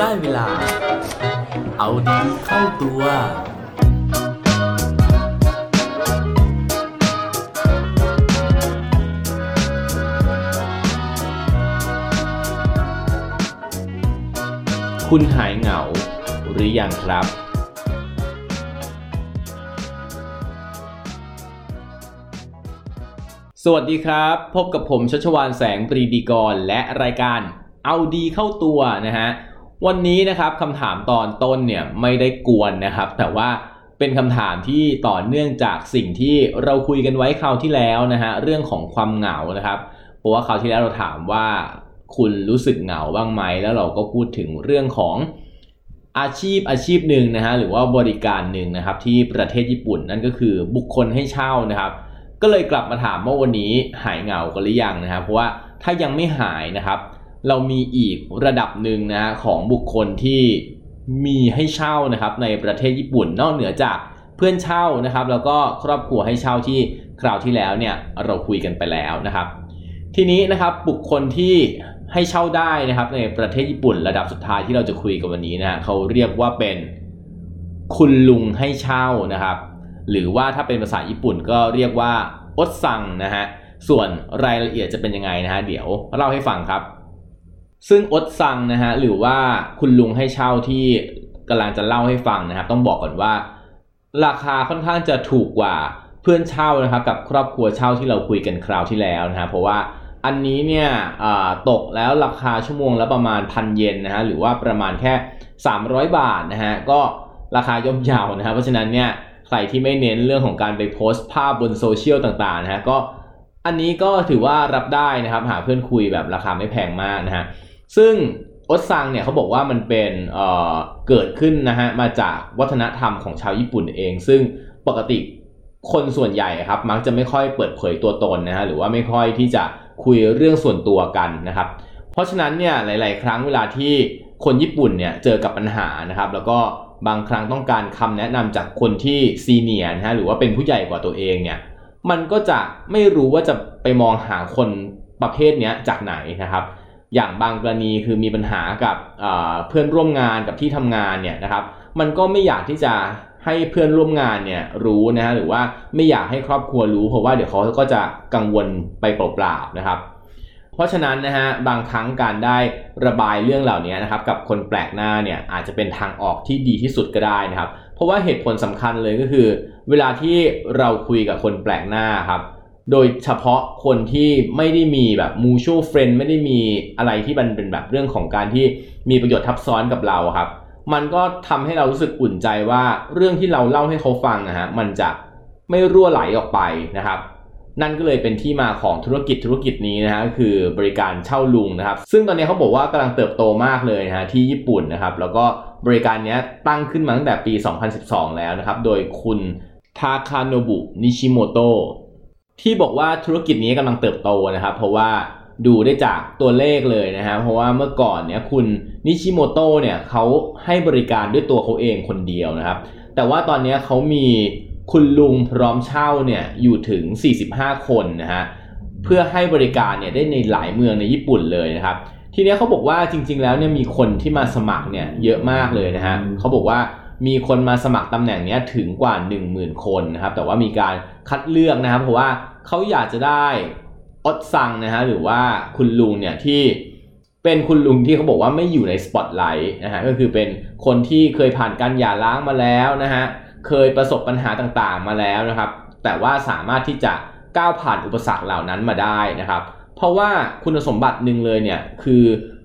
ได้เวลา เอาดีเข้าตัว คุณหายเหงาหรือยังครับ สวัสดีครับ พบกับผมชัชวานแสงปรีดีกร และรายการเอาดีเข้าตัวนะฮะ วันนี้นะครับคำถามตอนต้นเนี่ยไม่ได้กวนนะครับ แต่ว่าเป็นคำถามที่ต่อเนื่องจากสิ่งที่เราคุยกันไว้คราวที่แล้วนะฮะเรื่องของความเหงานะครับ เพราะว่าคราวที่แล้วเราถามว่าคุณรู้สึกเหงาบ้างไหมแล้วเราก็พูดถึงเรื่องของอาชีพอาชีพหนึ่งนะฮะหรือว่าบริการหนึ่งนะครับที่ประเทศญี่ปุ่นนั่นก็คือบุคคลให้เช่านะครับ ก็เลยกลับมาถามว่าวันนี้หายเหงากันหรือยังนะครับเพราะว่าถ้ายังไม่หายนะครับ เรามีอีกระดับหนึ่งนะของบุคคลที่มีให้เช่านะครับในประเทศญี่ปุ่นนอกเหนือจากเพื่อนเช่านะครับ แล้วก็ครอบครัวให้เช่าที่คราวที่แล้วเนี่ยเราคุยกันไปแล้วนะครับ ทีนี้นะครับบุคคลที่ให้เช่าได้นะครับในประเทศญี่ปุ่นระดับสุดท้ายที่เราจะคุยกันวันนี้นะเขาเรียกว่าเป็นคุณลุงให้เช่านะครับ หรือว่าถ้าเป็นภาษาญี่ปุ่นก็เรียกว่าอดซังนะฮะส่วนรายละเอียดจะเป็นยังไงนะฮะเดี๋ยวเล่าให้ฟังครับ ซึ่งอดซังนะฮะหรือว่าคุณลุงให้เช่าที่กำลังจะเล่าให้ฟังนะครับ ต้องบอกก่อนว่า ราคาค่อนข้างจะถูกกว่าเพื่อนเช่านะครับ กับครอบครัวเช่าที่เราคุยกันคราวที่แล้วนะฮะเพราะว่าอันนี้เนี่ยตกแล้วราคาชั่วโมงละประมาณพันเยนนะฮะหรือว่าประมาณแค่ 300 บาทนะฮะก็ราคาย่อมเยาวนะครับเพราะฉะนั้นเนี่ยใครที่ไม่เน้นเรื่องของการไปโพสต์ภาพบนโซเชียลต่างๆนะฮะก็อันนี้ก็ถือว่ารับได้นะครับ หาเพื่อนคุยแบบราคาไม่แพงมากนะฮะ ซึ่งอดซังเนี่ยเขาบอกว่ามันเป็นเอ่อเกิดขึ้นนะฮะมาจากวัฒนธรรมของชาวญี่ปุ่นเอง ซึ่งปกติคนส่วนใหญ่ครับมักจะไม่ค่อยเปิดเผยตัวตนนะฮะหรือว่าไม่ค่อยที่จะคุยเรื่องส่วนตัวกันนะครับ เพราะฉะนั้นเนี่ยหลาย ๆ ครั้งเวลาที่คนญี่ปุ่นเนี่ยเจอกับปัญหานะครับ แล้วก็บางครั้งต้องการคำแนะนำจากคนที่ซีเนียร์นะฮะหรือว่าเป็นผู้ใหญ่กว่าตัวเองเนี่ยมันก็จะไม่รู้ว่าจะไปมองหาคนประเภทนี้จากไหนนะครับ อย่างบางกรณีคือมีปัญหากับเพื่อนร่วมงานกับที่ทำงานเนี่ยนะครับ มันก็ไม่อยากที่จะให้เพื่อนร่วมงานเนี่ยรู้นะฮะหรือว่าไม่อยากให้ครอบครัวรู้เพราะว่าเดี๋ยวเขาก็จะกังวลไปเปล่าๆนะครับ เพราะฉะนั้นนะฮะบางครั้งการได้ระบายเรื่องเหล่านี้นะครับ กับคนแปลกหน้าเนี่ยอาจจะเป็นทางออกที่ดีที่สุดก็ได้นะครับ เพราะว่าเหตุผลสำคัญเลยก็คือ เวลาที่เราคุยกับคนแปลกหน้าครับ โดยเฉพาะคนที่ไม่ได้มีแบบ mutual friend ไม่ได้มีอะไรที่มันเป็นแบบเรื่องของการที่มีประโยชน์ทับซ้อนกับเราครับ มันก็ทำให้เรารู้สึกอุ่นใจว่าเรื่องที่เราเล่าให้เขาฟังนะฮะมันจะไม่รั่วไหลออกไปนะครับ นั่นก็เลยเป็นที่มาของธุรกิจธุรกิจนี้นะฮะคือบริการเช่าลุงนะครับ ซึ่งตอนนี้เขาบอกว่ากำลังเติบโตมากเลยนะฮะที่ญี่ปุ่นนะครับ แล้วก็บริการนี้ตั้งขึ้นมาตั้งแต่ปี 2012 แล้วนะครับ โดยคุณทาคาโนบุนิชิโมโตะ ที่บอกว่าธุรกิจนี้กำลังเติบโตนะครับ เพราะว่าดูได้จากตัวเลขเลยนะฮะเพราะว่าเมื่อก่อนเนี่ยคุณนิชิโมโตะเนี่ยเขาให้บริการด้วยตัวเขาเองคนเดียวนะครับ แต่ว่าตอนนี้เขามีคุณลุงพร้อมเช่าเนี่ยอยู่ถึง 45 คนนะฮะเพื่อให้บริการเนี่ยได้ในหลายเมืองในญี่ปุ่นเลยนะครับ ทีนี้เขาบอกว่าจริง ๆ แล้วเนี่ยมีคนที่มาสมัครเนี่ยเยอะมากเลยนะฮะเขาบอกว่า มีคนมาสมัครตำแหน่งนี้ถึงกว่า 10,000 คนนะครับ แต่ว่ามีการคัดเลือกนะครับ เพราะว่าเขาอยากจะได้อดซังนะฮะหรือว่าคุณลุงเนี่ยที่เป็นคุณลุงที่เขาบอกว่าไม่อยู่ในสปอตไลท์นะฮะก็คือเป็นคนที่เคยผ่านการหย่าร้างมาแล้วนะฮะเคยประสบปัญหาต่างๆมาแล้วนะครับ แต่ว่าสามารถที่จะก้าวผ่านอุปสรรคเหล่านั้นมาได้นะครับ เพราะว่าคุณสมบัติหนึ่งเลยเนี่ยคือ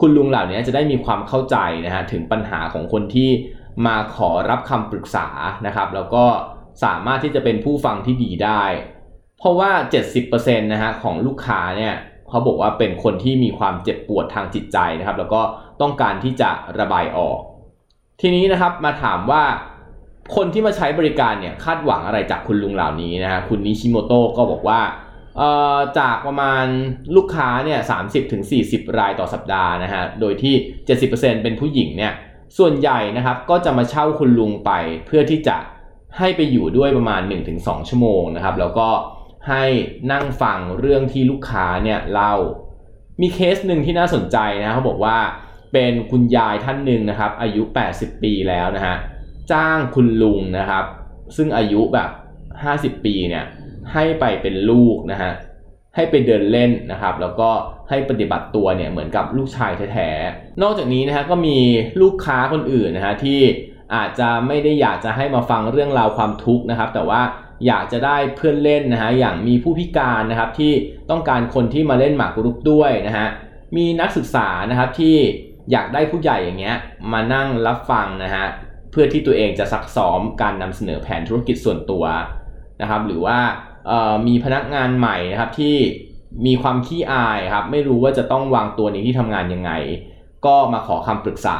คุณลุงเหล่านี้จะได้มีความเข้าใจนะฮะถึงปัญหาของคนที่ มาขอรับคำปรึกษานะครับ แล้วก็สามารถที่จะเป็นผู้ฟังที่ดีได้ เพราะว่า 70%นะฮะของลูกค้าเนี่ยเขาบอกว่าเป็นคนที่มีความเจ็บปวดทางจิตใจนะครับ แล้วก็ต้องการที่จะระบายออก ทีนี้นะครับมาถามว่าคนที่มาใช้บริการเนี่ยคาดหวังอะไรจากคุณลุงเหล่านี้นะฮะคุณนิชิโมโตะก็บอกว่าจากประมาณลูกค้าเนี่ยสามสิบถึงสี่สิบรายต่อสัปดาห์นะฮะ โดยที่70%เป็นผู้หญิงเนี่ย ส่วนใหญ่นะครับก็จะมาเช่าคุณลุงไปเพื่อที่จะให้ไปอยู่ด้วยประมาณ 1-2 ชั่วโมงนะครับ แล้วก็ให้นั่งฟังเรื่องที่ลูกค้าเนี่ยเล่า มีเคสหนึ่งที่น่าสนใจนะเขาบอกว่าเป็นคุณยายท่านหนึ่งนะครับ อายุ 80 ปีแล้วนะฮะจ้างคุณลุงนะครับ ซึ่งอายุแบบ 50 ปีเนี่ยให้ไปเป็นลูกนะฮะ ให้ไปเดินเล่นนะครับแล้วก็ให้ปฏิบัติตัวเนี่ยเหมือนกับลูกชายแท้ๆ นอกจากนี้นะฮะก็มีลูกค้าคนอื่นนะฮะที่อาจจะไม่ได้อยากจะให้มาฟังเรื่องราวความทุกข์นะครับ แต่ว่าอยากจะได้เพื่อนเล่นนะฮะอย่างมีผู้พิการนะครับที่ต้องการคนที่มาเล่นหมากรุกด้วยนะฮะมีนักศึกษานะครับที่อยากได้ผู้ใหญ่อย่างเงี้ยมานั่งรับฟังนะฮะเพื่อที่ตัวเองจะซักซ้อมการนำเสนอแผนธุรกิจส่วนตัวนะครับหรือว่า มีพนักงานใหม่นะครับที่มีความขี้อายครับไม่รู้ว่าจะต้องวางตัวในที่ทำงานยังไง ก็มาขอคำปรึกษา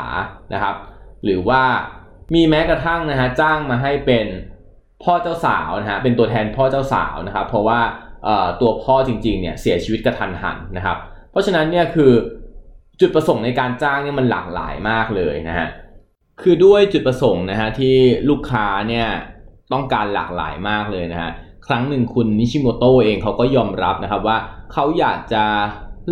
นะครับ หรือว่ามีแม้กระทั่งนะฮะจ้างมาให้เป็นพ่อเจ้าสาวนะฮะเป็นตัวแทนพ่อเจ้าสาวนะครับ เพราะว่าตัวพ่อจริงๆเนี่ยเสียชีวิตกระทันหันนะครับ เพราะฉะนั้นเนี่ยคือจุดประสงค์ในการจ้างเนี่ยมันหลากหลายมากเลยนะฮะคือด้วยจุดประสงค์นะฮะที่ลูกค้าเนี่ยต้องการหลากหลายมากเลยนะฮะ ครั้งหนึ่งคุณนิชิโมโตะเองเขาก็ยอมรับนะครับว่าเขาอยากจะ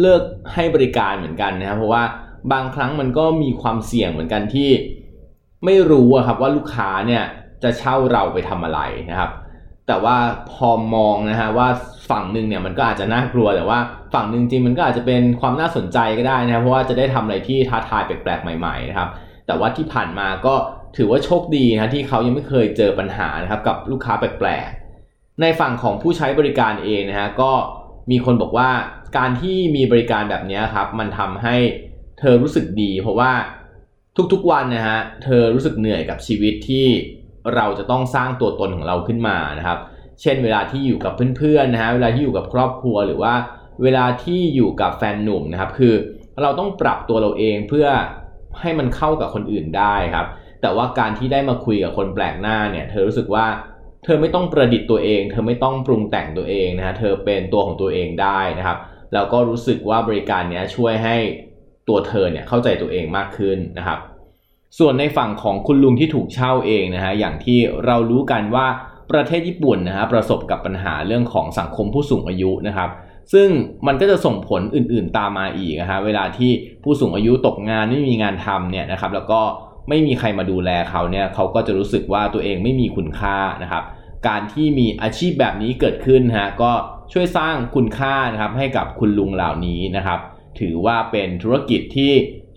เลิกให้บริการเหมือนกันนะครับเพราะว่าบางครั้งมันก็มีความเสี่ยงเหมือนกันที่ ไม่รู้ครับว่าลูกค้าเนี่ยจะเช่าเราไปทำอะไรนะครับ แต่ว่าพอมองนะฮะว่าฝั่งหนึ่งเนี่ยมันก็อาจจะน่ากลัวแต่ว่าฝั่งหนึ่งจริงมันก็อาจจะเป็นความน่าสนใจก็ได้นะครับเพราะว่าจะได้ทำอะไรที่ท้าทายแปลกๆใหม่ๆนะครับ แต่ว่าที่ผ่านมาก็ถือว่าโชคดีนะที่เขายังไม่เคยเจอปัญหานะครับกับลูกค้าแปลก ในฝั่งของผู้ใช้บริการเองนะฮะก็มีคนบอกว่าการที่มีบริการแบบนี้ครับ มันทำให้เธอรู้สึกดี เพราะว่าทุกๆวันนะฮะเธอรู้สึกเหนื่อยกับชีวิตที่เราจะต้องสร้างตัวตนของเราขึ้นมานะครับ เช่นเวลาที่อยู่กับเพื่อนๆนะฮะเวลาที่อยู่กับครอบครัวหรือว่าเวลาที่อยู่กับแฟนหนุ่มนะครับ คือเราต้องปรับตัวเราเองเพื่อให้มันเข้ากับคนอื่นได้ครับ แต่ว่าการที่ได้มาคุยกับคนแปลกหน้าเนี่ย เธอรู้สึกว่า เธอไม่ต้องประดิษฐ์ตัวเอง เธอไม่ต้องปรุงแต่งตัวเองนะฮะ เธอเป็นตัวของตัวเองได้นะครับ แล้วก็รู้สึกว่าบริการนี้ช่วยให้ตัวเธอเนี่ยเข้าใจตัวเองมากขึ้นนะครับ ส่วนในฝั่งของคุณลุงที่ถูกเช่าเองนะฮะ อย่างที่เรารู้กันว่าประเทศญี่ปุ่นนะฮะประสบกับปัญหาเรื่องของสังคมผู้สูงอายุนะครับ ซึ่งมันก็จะส่งผลอื่นๆตามมาอีกนะฮะ เวลาที่ผู้สูงอายุตกงานไม่มีงานทำเนี่ยนะครับ แล้วก็ ไม่มีใครมาดูแลเขาเนี่ยเขาก็จะรู้สึกว่าตัวเองไม่มีคุณค่านะครับ การที่มีอาชีพแบบนี้เกิดขึ้นฮะก็ช่วยสร้างคุณค่านะครับให้กับคุณลุงเหล่านี้นะครับ ถือว่าเป็นธุรกิจที่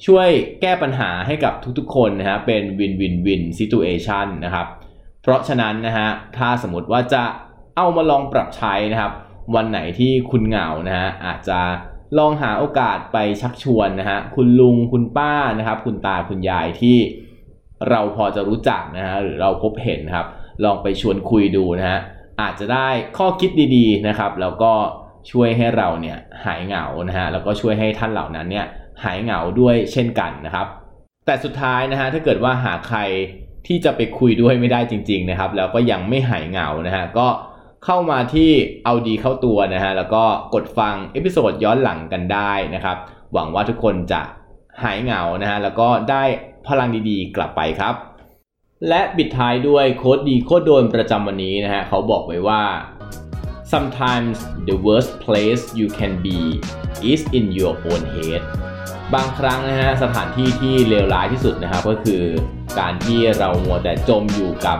ช่วยแก้ปัญหาให้กับทุกๆคนนะฮะเป็นวินวินวินซิทูเอชันนะครับ เพราะฉะนั้นนะฮะถ้าสมมติว่าจะเอามาลองปรับใช้นะครับ วันไหนที่คุณเหงานะฮะอาจจะ ลองหาโอกาสไปชักชวนนะฮะคุณลุงคุณป้านะครับ คุณตาคุณยายที่เราพอจะรู้จักนะฮะหรือเราพบเห็นครับ ลองไปชวนคุยดูนะฮะอาจจะได้ข้อคิดดีๆนะครับ แล้วก็ช่วยให้เราเนี่ยหายเหงานะฮะแล้วก็ช่วยให้ท่านเหล่านั้นเนี่ยหายเหงาด้วยเช่นกันนะครับ แต่สุดท้ายนะฮะถ้าเกิดว่าหาใครที่จะไปคุยด้วยไม่ได้จริง ๆนะครับ แล้วก็ยังไม่หายเหงานะฮะก็ เข้ามาที่เอาดีเข้าตัวนะฮะแล้วก็กดฟังเอพิโซดย้อนหลังกันได้นะครับ หวังว่าทุกคนจะหายเหงานะฮะแล้วก็ได้พลังดีๆ กลับไปครับ และปิดท้ายด้วยโค้ดดีโค้ดโดนประจำวันนี้นะฮะเขาบอกไว้ว่า sometimes the worst place you can be is in your own head บางครั้งนะฮะสถานที่ที่เลวร้ายที่สุดนะครับก็คือการที่เรามัวแต่จมอยู่กับ